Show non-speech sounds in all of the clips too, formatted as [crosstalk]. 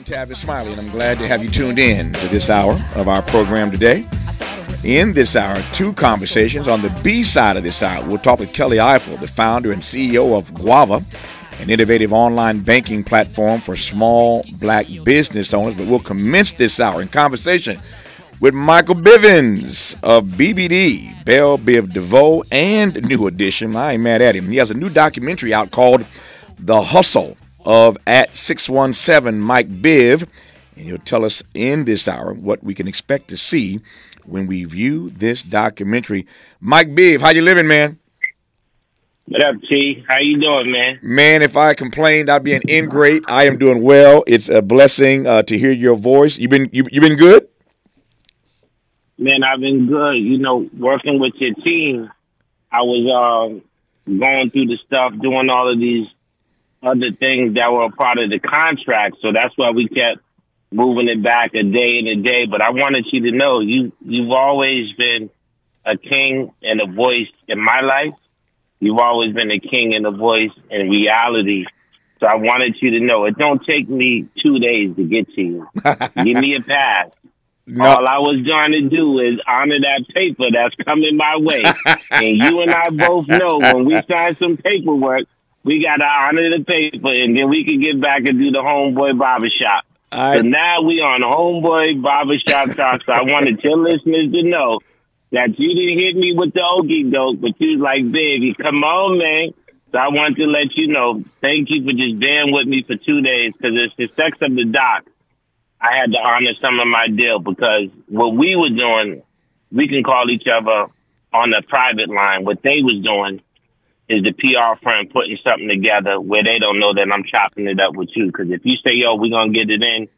I'm Tavis Smiley, and I'm glad to have you tuned in to this hour of our program today. In this hour, two conversations. On the B side of this hour, we'll talk with Kelly Ifill, the founder and CEO of Guava, an innovative online banking platform for small black business owners. But we'll commence this hour in conversation with Michael Bivins of BBD, Bell Biv DeVoe, and New Edition. I ain't mad at him. He has a new documentary out called The Hustle of at 617 Mike Biv. And he'll tell us in this hour what we can expect to see when we view this documentary. Mike Biv, how you living, man? What up, T? How you doing, man? Man, if I complained, I'd be an ingrate. I am doing well. It's a blessing uh, to hear your voice. You been you, you been good? Man, I've been good. You know, working with your team. I was uh, going through the stuff, doing all of these other things that were a part of the contract. So that's why we kept moving it back a day and a day. But I wanted you to know you you've always been a king and a voice in my life. You've always been a king and a voice in reality. So I wanted you to know it don't take me two days to get to you. [laughs] Give me a pass. No. All I was trying to do is honor that paper that's coming my way. [laughs] and you and I both know when we sign some paperwork, we got to honor the paper and then we can get back and do the homeboy barbershop. I, so now we on homeboy barbershop talk. So I wanted your listeners to know that you didn't hit me with the okie doke, but you was like, baby, come on, man. So I want to let you know, thank you for just being with me for two days because it's the sex of the doc. I had to honor some of my deal because what we were doing, we can call each other on a private line. What they was doing is the PR firm putting something together where they don't know that I'm chopping it up with you. Because if you say, yo, we're going to get it in,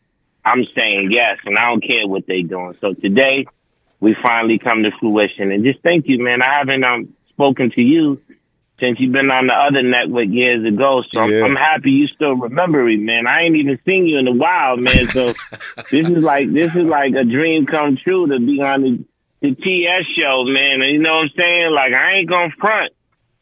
I'm saying yes, and I don't care what they doing. So today, we finally come to fruition. And just thank you, man. I haven't um, spoken to you since you've been on the other network years ago. So yeah. I'm, I'm, happy you still remember me, man. I ain't even seen you in a while, man. So [laughs] this is like this is like a dream come true to be on the, the TS show, man. And you know what I'm saying? Like I ain't gonna front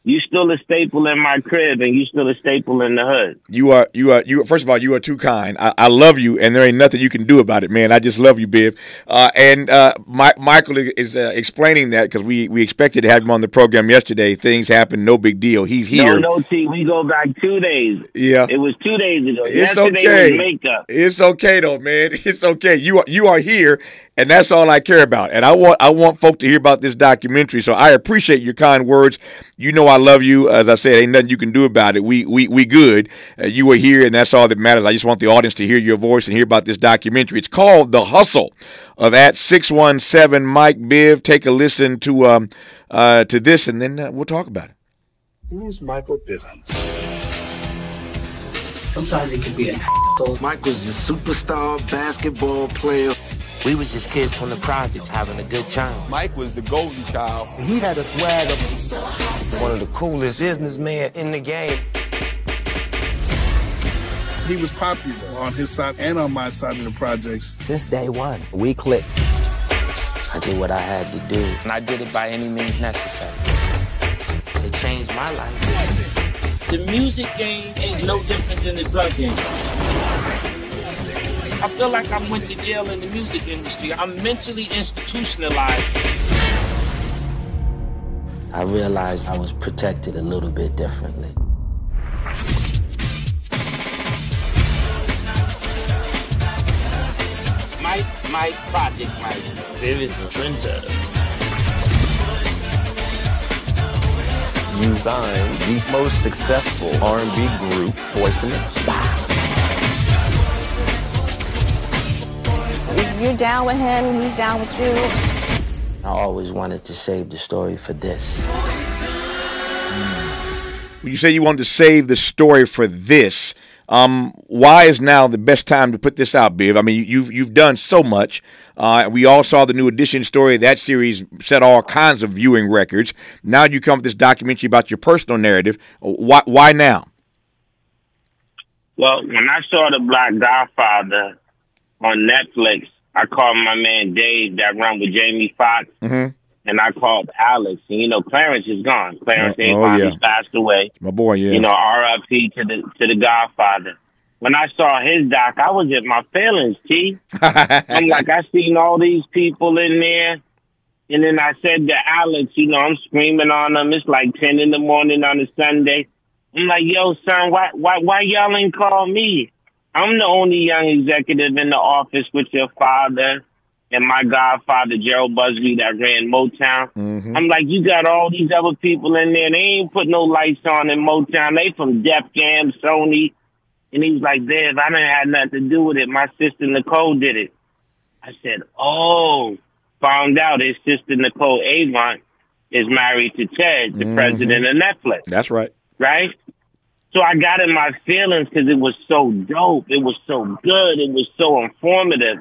you still a staple in my crib and you still a staple in the hood. You are you are you first of all, you are too kind. I, I love you and there ain't nothing you can do about it, man. I just love you, Biv. Uh, and uh, my, Michael is uh, explaining that because we, we expected to have him on the program yesterday. Things happen, no big deal. He's here. No, no, T. We go back two days. Yeah, it was two days ago. It's yesterday okay. was makeup. It's okay though, man. [laughs] It's okay. You are you are here, and that's all I care about. And I want I want folk to hear about this documentary. So I appreciate your kind words. You know I love you. As I said, ain't nothing you can do about it. We we we good. Uh, you were here, and that's all that matters. I just want the audience to hear your voice and hear about this documentary. It's called The Hustle of at six one seven Mike Biv. Take a listen to um uh to this, and then uh, we'll talk about it. Who's Michael Bivins? Sometimes he can be an asshole. Mike was a superstar basketball player. We was just kids from the project having a good time. Mike was the golden child. He had a swag of one of the coolest businessmen in the game. He was popular on his side and on my side of the projects. Since day one, we clicked. I did what I had to do. And I did it by any means necessary. It changed my life. The music game ain't no different than the drug game. I feel like I went to jail in the music industry. I'm mentally institutionalized. I realized I was protected a little bit differently. Mike, Mike, Project Mike. There is a trendsetter. You signed the most successful R&B group, Boyz II Men. You're down with him, he's down with you. I always wanted to save the story for this. You say you wanted to save the story for this. Um, why is now the best time to put this out, Biv? I mean, you've you've done so much. Uh, we all saw the new edition story. That series set all kinds of viewing records. Now you come with this documentary about your personal narrative. Why why now? Well, when I saw the Black Godfather on Netflix, I called my man Dave that run with Jamie Foxx, mm-hmm. and I called Alex. And you know, Clarence is gone. Clarence oh, oh, yeah. passed away. My boy, yeah. You know, R.I.P. to the to the Godfather. when I saw his doc, I was in my feelings, T. [laughs] I'm like, I seen all these people in there. And then I said to Alex, you know, I'm screaming on them. It's like 10 in the morning on a Sunday. I'm like, yo, son, why, why, why y'all ain't call me? I'm the only young executive in the office with your father and my godfather, Jheryl Busby, that ran Motown. Mm-hmm. I'm like, you got all these other people in there. They ain't put no lights on in Motown. They from Def Jam, Sony. And he was like, Bev, I didn't have nothing to do with it. My sister Nicole did it. I said, oh, found out his sister Nicole Avant is married to Ted, the Mhm. president of Netflix, That's right. right? So I got in my feelings because it was so dope. It was so good. It was so informative.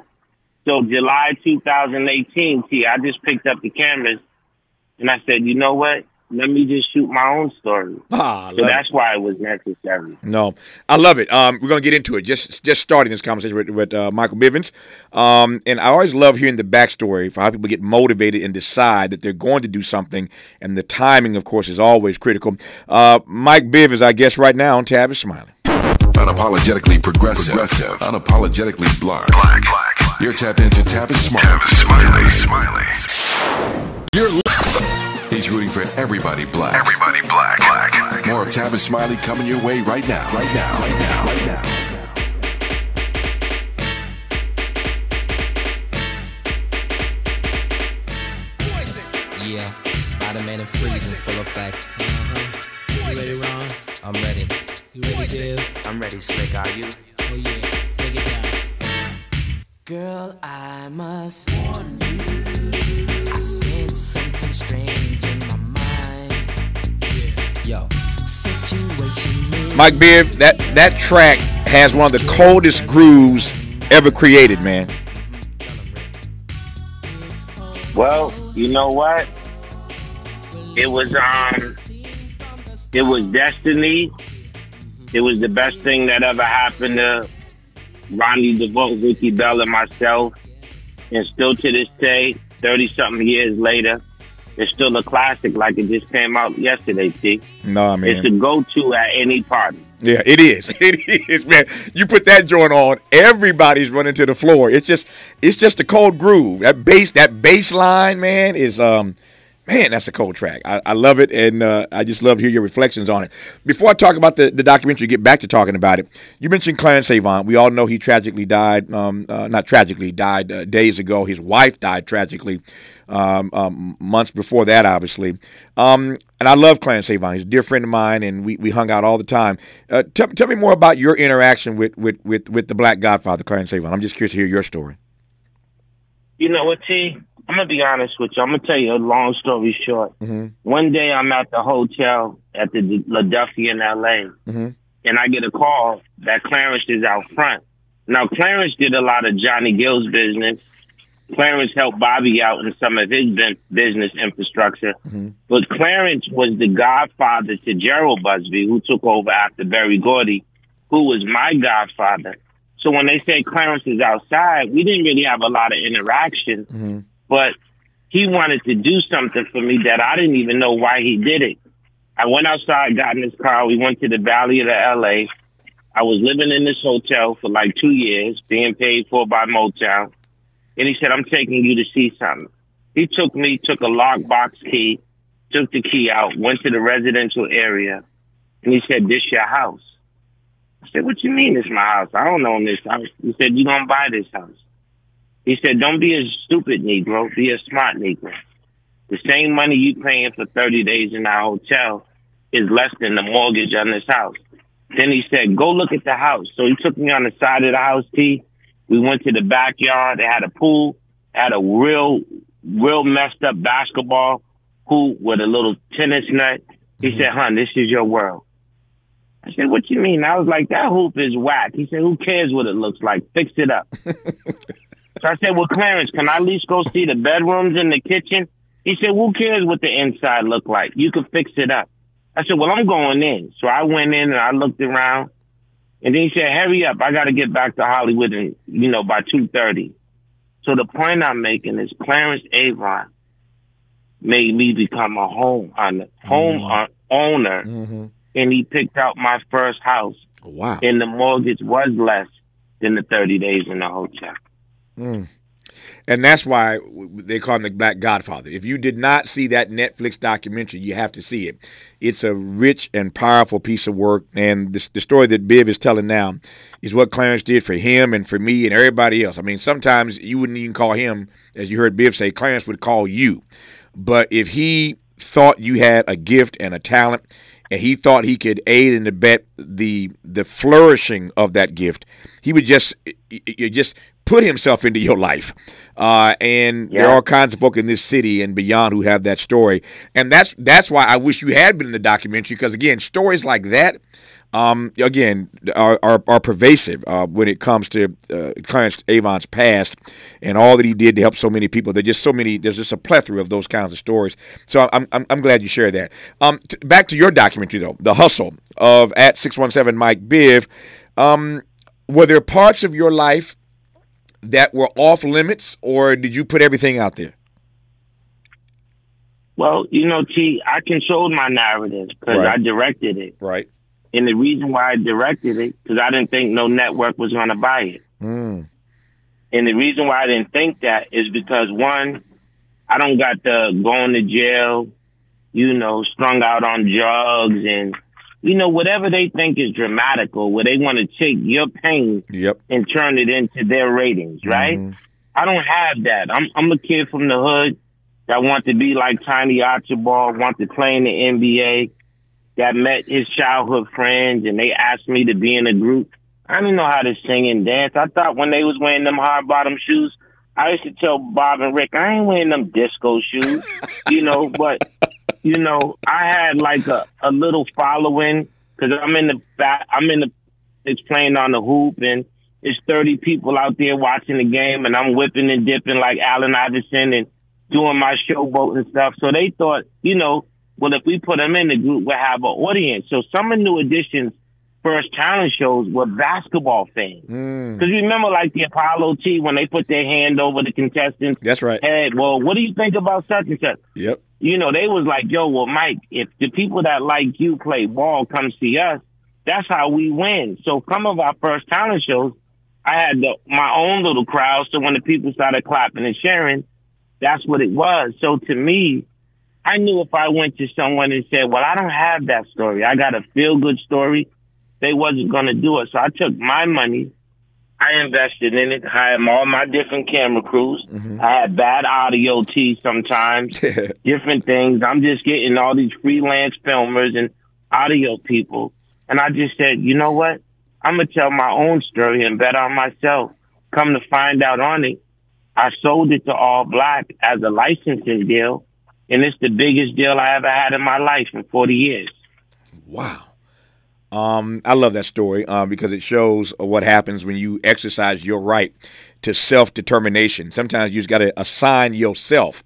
So July 2018, T, I just picked up the cameras and I said, you know what? Let me just shoot my own story. Ah, So love that's why it was necessary. No, I love it. Um, we're gonna get into it. Just just starting this conversation with, with uh, Michael Bivins, um, and I always love hearing the backstory for how people get motivated and decide that they're going to do something, and the timing, of course, is always critical. Uh, Mike Bivins, I guess, right now on Tavis Smiley. Unapologetically progressive. Unapologetically black. Black. Black. You're tapped into Tavis Smiley. Tavis Smiley. Smiley. You're He's rooting for everybody black. Everybody black. Black. More of Tavis Smiley coming your way right now. Right now. Right now. Right now. Yeah, Spider-Man and Freeze in full effect. Uh-huh. You ready, Ron? I'm ready. You ready, Dale? I'm ready, Slick. Are you? Oh yeah, break it down. Girl, I must warn you. I sense something strange in my mind. Yo, situation Mike Biv, that that track has one of the coldest grooves ever created, man. Well, you know what? It was um it was destiny. It was the best thing that ever happened to Ronnie DeVoe, Ricky Bell, and myself. And still to this day, thirty something years later, it's still a classic like it just came out yesterday, See, No, man. It's a go to at any party. Yeah, it is. [laughs] It is, man. You put that joint on, everybody's running to the floor. It's just, it's just a cold groove. That bass, that bass line, man, is um, man, that's a cold track. I, I love it, and uh, I just love to hear your reflections on it. Before I talk about the, the documentary, get back to talking about it. You mentioned Clarence Avant. We all know he tragically died. Um, uh, not tragically, died uh, days ago. His wife died tragically. Um, um, months before that, obviously. Um, and I love Clarence Avant. He's a dear friend of mine, and we, we hung out all the time. Uh, tell, tell me more about your interaction with, with, with, with the Black Godfather, Clarence Avant. I'm just curious to hear your story. You know what, T? I'm gonna be honest with you. I'm gonna tell you a long story short. Mm-hmm. One day I'm at the hotel at the Philadelphia in LA, Mm-hmm. and I get a call that Clarence is out front. Now Clarence did a lot of Johnny Gill's business. Clarence helped Bobby out in some of his business infrastructure. Mm-hmm. But Clarence was the godfather to Jheryl Busby, who took over after Berry Gordy, who was my godfather. So when they say Clarence is outside, we didn't really have a lot of interaction, mm-hmm. but he wanted to do something for me that I didn't even know why he did it. I went outside, got in his car. We went to the Valley of the LA. I was living in this hotel for like two years, being paid for by Motown. And he said, I'm taking you to see something. He took me, took a lockbox key, took the key out, went to the residential area, and he said, this your house. I said, what you mean this my house? I don't own this house. He said, you gonna buy this house. He said, don't be a stupid Negro, be a smart Negro. The same money you paying for 30 days in our hotel is less than the mortgage on this house. Then he said, go look at the house. So he took me on the side of the house, T. We went to the backyard. They had a pool, had a real, real messed up basketball hoop with a little tennis net. He mm-hmm. said, hon, this is your world. I said, what you mean? I was like, that hoop is whack. He said, who cares what it looks like? Fix it up. [laughs] so I said, well, Clarence, can I at least go see the bedrooms and the kitchen? He said, who cares what the inside look like? You can fix it up. I said, well, I'm going in. So I went in and I looked around. And then he said, hurry up. I got to get back to Hollywood and, you know, by 2.30. So the point I'm making is Clarence Avant made me become a home owner, home uh, owner. And he picked out my first house Wow. And the mortgage was less than the 30 days in the hotel. Mm. And that's why they call him the Black Godfather. If you did not see that Netflix documentary, you have to see it. It's a rich and powerful piece of work. And the, the story that Biv is telling now is what Clarence did for him and for me and everybody else. I mean, sometimes you wouldn't even call him, as you heard Biv say, Clarence would call you. But if he thought you had a gift and a talent, and he thought he could aid and abet the the flourishing of that gift, he would just you just put himself into your life. Uh, and yeah. there are all kinds of folk in this city and beyond who have that story. And that's that's why I wish you had been in the documentary because again, stories like that um, again, are, are, are pervasive uh, when it comes to uh, Clarence Avant's past and all that he did to help so many people. There's just so many. There's just a plethora of those kinds of stories. So I'm I'm, I'm glad you shared that. Um, t- back to your documentary though, the hustle of at six one seven Mike Biv. Um, were there parts of your life that were off limits, or did you put everything out there? Well, you know, T, I controlled my narrative because right. I directed it. Right. And the reason why I directed it, because I didn't think no network was going to buy it. Mm. And the reason why I didn't think that is because one, I don't got the going to jail, you know, strung out on drugs and, you know, whatever they think is dramatical, where they want to take your pain yep. and turn it into their ratings, right? Mm-hmm. I don't have that. I'm, I'm a kid from the hood that want to be like Tiny Archibald, want to play in the NBA that met his childhood friends and they asked me to be in a group. I didn't know how to sing and dance. I thought when they was wearing them hard bottom shoes, I used to tell Bob and Rick, I ain't wearing them disco shoes, you know, [laughs] but you know, I had like a, a little following because I'm in the back, I'm in the, it's playing on the hoop and it's 30 people out there watching the game and I'm whipping and dipping like Allen Iverson and doing my showboat and stuff. So they thought, you know, well, if we put them in the group, we'll have an audience. So some of the New Edition's first talent shows were basketball fans. Because mm. remember, like the Apollo T, when they put their hand over the contestants' That's right. head, well, what do you think about such and such? Yep. You know, they was like, yo, well, Mike, if the people that like you play ball come see us, that's how we win. So some of our first talent shows, I had the, my own little crowd. So when the people started clapping and sharing, that's what it was. So to me, I knew if I went to someone and said, well, I don't have that story. I got a feel good story. They wasn't going to do it. So I took my money. I invested in it, hired all my different camera crews. Mm-hmm. I had bad audio tee sometimes, [laughs] different things. I'm just getting all these freelance filmers and audio people. And I just said, you know what? I'm going to tell my own story and bet on myself. Come to find out on it, I sold it to ALLBLK as a licensing deal and it's the biggest deal I ever had in my life in 40 years. Wow. Um, I love that story uh, because it shows what happens when you exercise your right to self determination. Sometimes you just got to assign yourself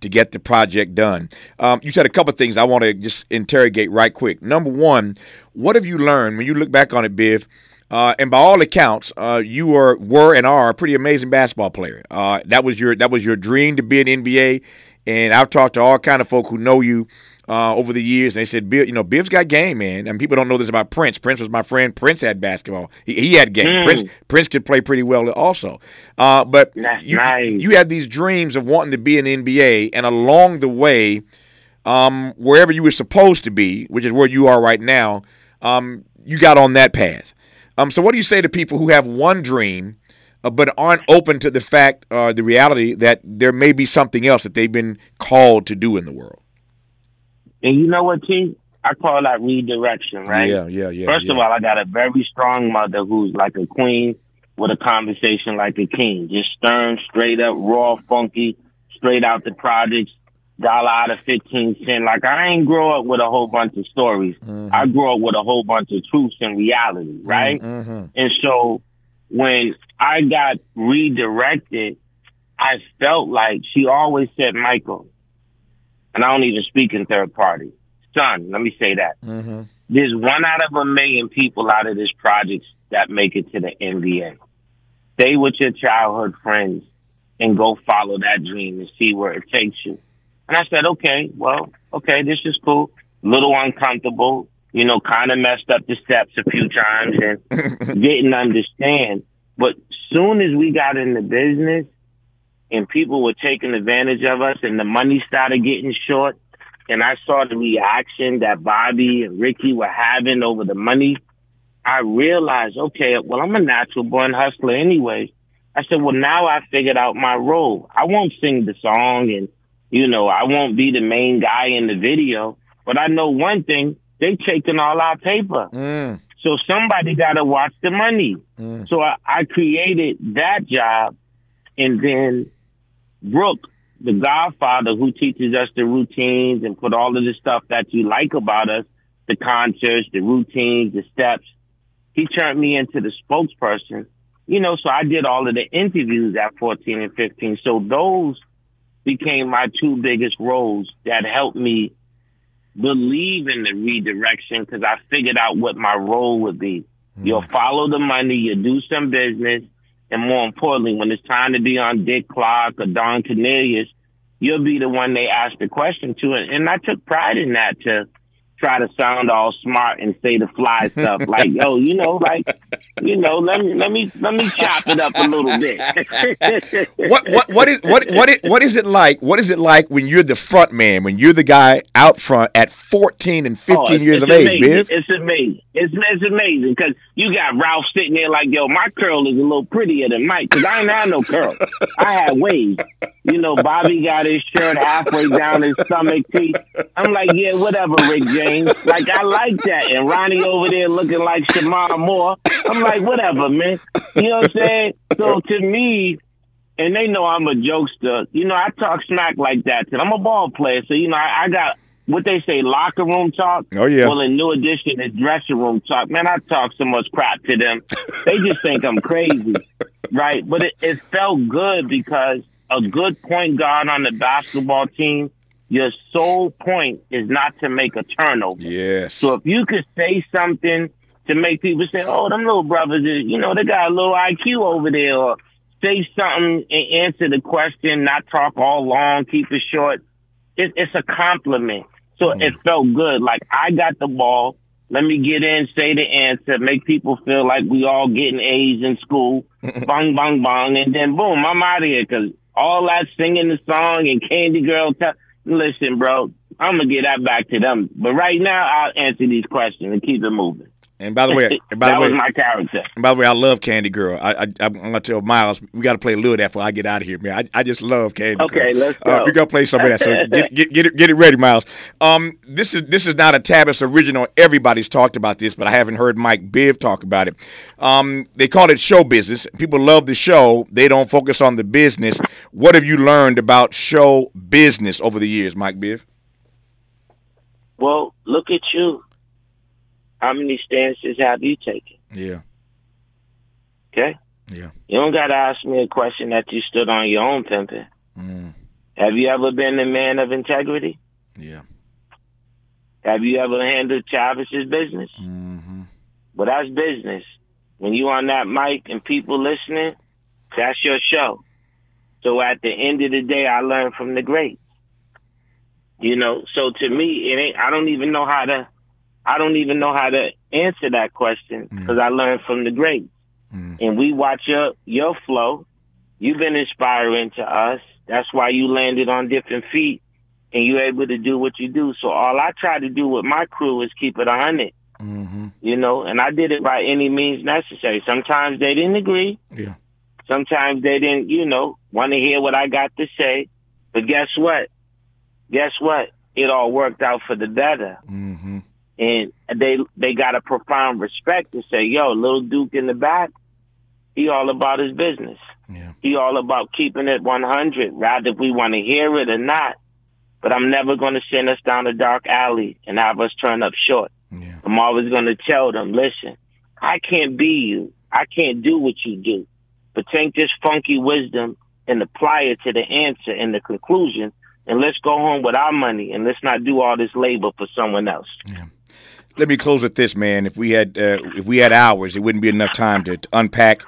to get the project done. Um, you said a couple things I want to just interrogate right quick. Number one, what have you learned when you look back on it, Biv? Uh, and by all accounts, uh, you were were and are a pretty amazing basketball player. Uh, that was your that was your dream to be an NBA and I've talked to all kind of folk who know you uh, over the years, and they said, Bill, you know, Biv's got game, man. And people don't know this about Prince. Prince was my friend. Prince had basketball. He, he had game. Mm. Prince Prince could play pretty well also. Uh, but you you had these dreams of wanting to be in the NBA, and along the way, um, wherever you were supposed to be, which is where you are right now, um, you got on that path. Um, so what do you say to people who have one dream? uh, but aren't open to the fact, uh, the reality that there may be something else that they've been called to do in the world. And you know what, T? I call that redirection, right? Yeah, yeah, yeah. First yeah. of all, I got a very strong mother who's like a queen with a conversation like a king. Just stern, straight up, raw, funky, straight out the projects, dollar out of 15 cent. Like I ain't grow up with a whole bunch of stories. Mhm. I grew up with a whole bunch of truths and reality, right? Mhm. And so when I got redirected, I felt like she always said, Michael, and I don't even speak in third party. Son, let me say that. Mhm. There's one out of a million people out of this project that make it to the NBA. Stay with your childhood friends and go follow that dream and see where it takes you. And I said, okay, well, okay, this is cool. Little uncomfortable. you know, kind of messed up the steps a few times and [laughs] didn't understand. But soon as we got in the business and people were taking advantage of us and the money started getting short, and I saw the reaction that Bobby and Ricky were having over the money, I realized, okay, well, I'm a natural born hustler anyway. I said, well, now I figured out my role. I won't sing the song and, you know, I won't be the main guy in the video, but I know one thing, they taking all our paper. Mm. So somebody got to watch the money. Mm. So I, I created that job and then Brooke, the godfather who teaches us the routines and put all of the stuff that you like about us, the concerts, the routines, the steps, he turned me into the spokesperson. You know, so I did all of the interviews at 14 and 15. So those became my two biggest roles that helped me believe in the redirection because I figured out what my role would be. Hmm. You'll follow the money, you do some business, and more importantly, when it's time to be on Dick Clark or Don Cornelius, you'll be the one they ask the question to. And I took pride in that to try to sound all smart and say the fly stuff [laughs] like, yo, you know, like, you know, let me let me let me chop it up a little bit. [laughs] what what what is what what is, what is it like? What is it like when you're the front man, when you're the guy out front at 14 and 15 Oh, it's- years it's of age. Biv? It's amazing. It's, it's amazing because you got Ralph sitting there like, yo, my curl is a little prettier than Mike because I ain't had no curl. I had waves. You know, Bobby got his shirt halfway down his stomach teeth. I'm like, yeah, whatever, Rick James. Like, I like that. And Ronnie over there looking like Shemar Moore. I'm like, whatever, man. You know what I'm saying? So to me, and they know I'm a jokester. You know, I talk smack like that. And I'm a ball player, so you know, I, I got what they say locker room talk. Oh, yeah. Well, in New Edition, it's dressing room talk. Man, I talk so much crap to them. They just think I'm crazy, right? But it, it felt good because a good point guard on the basketball team, your sole point is not to make a turnover. Yes. So if you could say something to make people say, "Oh, them little brothers, you know, they got a little IQ over there," or say something and answer the question, not talk all long, keep it short. It, it's a compliment. So mm-hmm. it felt good. Like I got the ball. Let me get in, say the answer, make people feel like we all getting A's in school. [laughs] bang, bang, bang, and then boom, I'm out of here because all that singing the song and Candy Girl. T- Listen, bro, I'm gonna get that back to them. But right now, I'll answer these questions and keep it moving. And by the way, [laughs] by that the way, was my character. and by the way, I love Candy Girl. I, I I'm gonna tell Miles we got to play a little of that before I get out of here, man. I, I just love Candy Girl. Okay, let's Uh, go. we gotta play some of that. So get [laughs] get get it, get it ready, Miles. Um, this is this is not a Tavis original. Everybody's talked about this, but I haven't heard Mike Biv talk about it. Um, they call it show business. People love the show. They don't focus on the business. What have you learned about show business over the years, Mike Biv? Well, look at you. How many stances have you taken? Yeah, Okay. yeah. You don't got to ask me a question that you stood on your own pimping. Mm, Have you ever been a man of integrity? yeah. Have you ever handled Tavis's business? Mm-hmm. Well, that's business. When you on that mic and people listening, that's your show. So at the end of the day, I learned from the greats. You know, so to me, it ain't. I don't even know how to. I don't even know how to answer that question because I learned from the greats. And we watch your your flow. You've been inspiring to us. That's why you landed on different feet and you're able to do what you do. So all I try to do with my crew is keep it a hundred Mm-hmm. you know, and I did it by any means necessary. Sometimes they didn't agree. Yeah. Sometimes they didn't, you know, want to hear what I got to say. But guess what? Guess what? It all worked out for the better. Mm-hmm. And they they got a profound respect to say, yo, little Duke in the back, he all about his business. Yeah. He all about keeping it 100, rather if we want to hear it or not. But I'm never going to send us down a dark alley and have us turn up short. Yeah. I'm always going to tell them, listen, I can't be you. I can't do what you do. But take this funky wisdom and apply it to the answer and the conclusion. And let's go home with our money and let's not do all this labor for someone else. Let me close with this, man. If we had uh, if we had hours, it wouldn't be enough time to, to unpack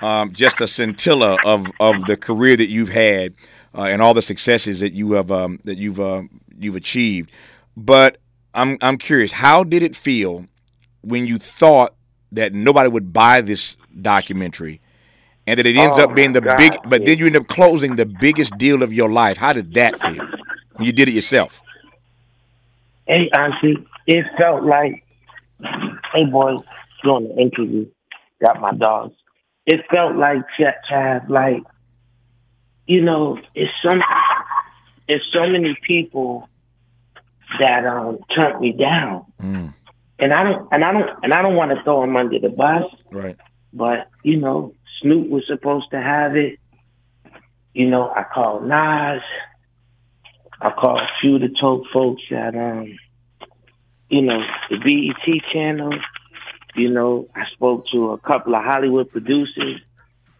um, just a scintilla of, of the career that you've had uh, and all the successes that you have um, that you've uh, you've achieved. But I'm I'm curious. How did it feel when you thought that nobody would buy this documentary, and that it ends Oh, up being the big, God, but then you end up closing the biggest deal of your life? How did that feel when you did it yourself? Hey, Auntie, it felt like, hey, boys, doing the interview, got my dogs. It felt like, Ch- Chav, like, you know, it's some, it's so many people that um turned me down, Mm, and I don't, and I don't, and I don't want to throw them under the bus, right. but you know, Snoop was supposed to have it. You know, I called Nas. I called a few of the folks that um, you know, the BET channel. You know, I spoke to a couple of Hollywood producers.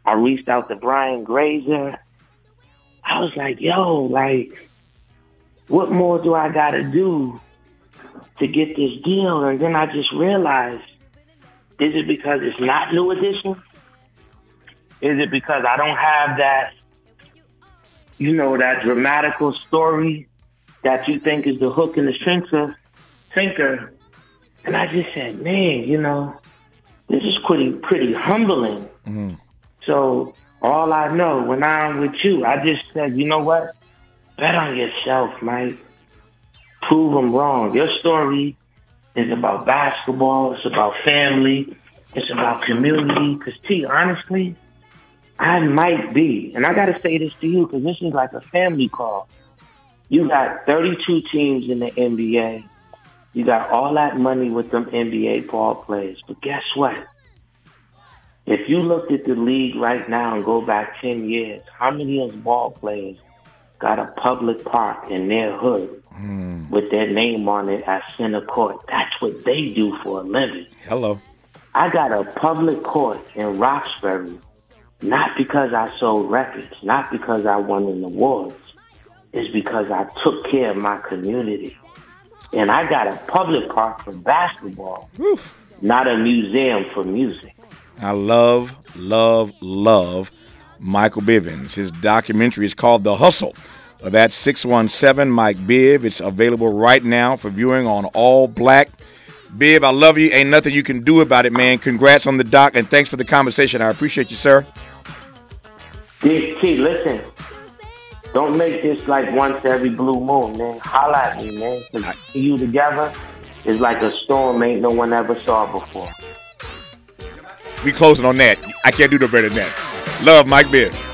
I reached out to Brian Grazer. I was like, yo, like, what more do I gotta do to get this deal? And then I just realized, is it because it's not new edition? Is it because I don't have that, you know, that dramatical story that you think is the hook and the sinker? Sinker? And I just said, man, you know, this is pretty pretty humbling. Mm, So all I know when I'm with you, I just said, you know what? Bet on yourself, Mike. Prove them wrong. Your story is about basketball. It's about family. It's about community. Because, T, honestly, I might be, and I got to say this to you because this is like a family call. You got 32 teams in the NBA. You got all that money with them NBA ball players. But guess what? If you looked at the league right now and go back 10 years, how many of those ball players got a public park in their hood mm. with their name on it at center court? That's what they do for a living. Hello. I got a public court in Roxbury, not because I sold records, not because I won an awards. It's because I took care of my community. And I got a public park for basketball, not a museum for music. I love, love, love Michael Bivins. His documentary is called The Hustle. Uh, That's 617 Mike Biv. It's available right now for viewing on ALLBLK. Biv, I love you. Ain't nothing you can do about it, man. Congrats on the doc, and thanks for the conversation. I appreciate you, sir. T, listen. Don't make this like once every blue moon, man. Holla at me, man. 'Cause you together is like a storm ain't no one ever saw before. We closing on that. I can't do no better than that. Love, Mike Biv.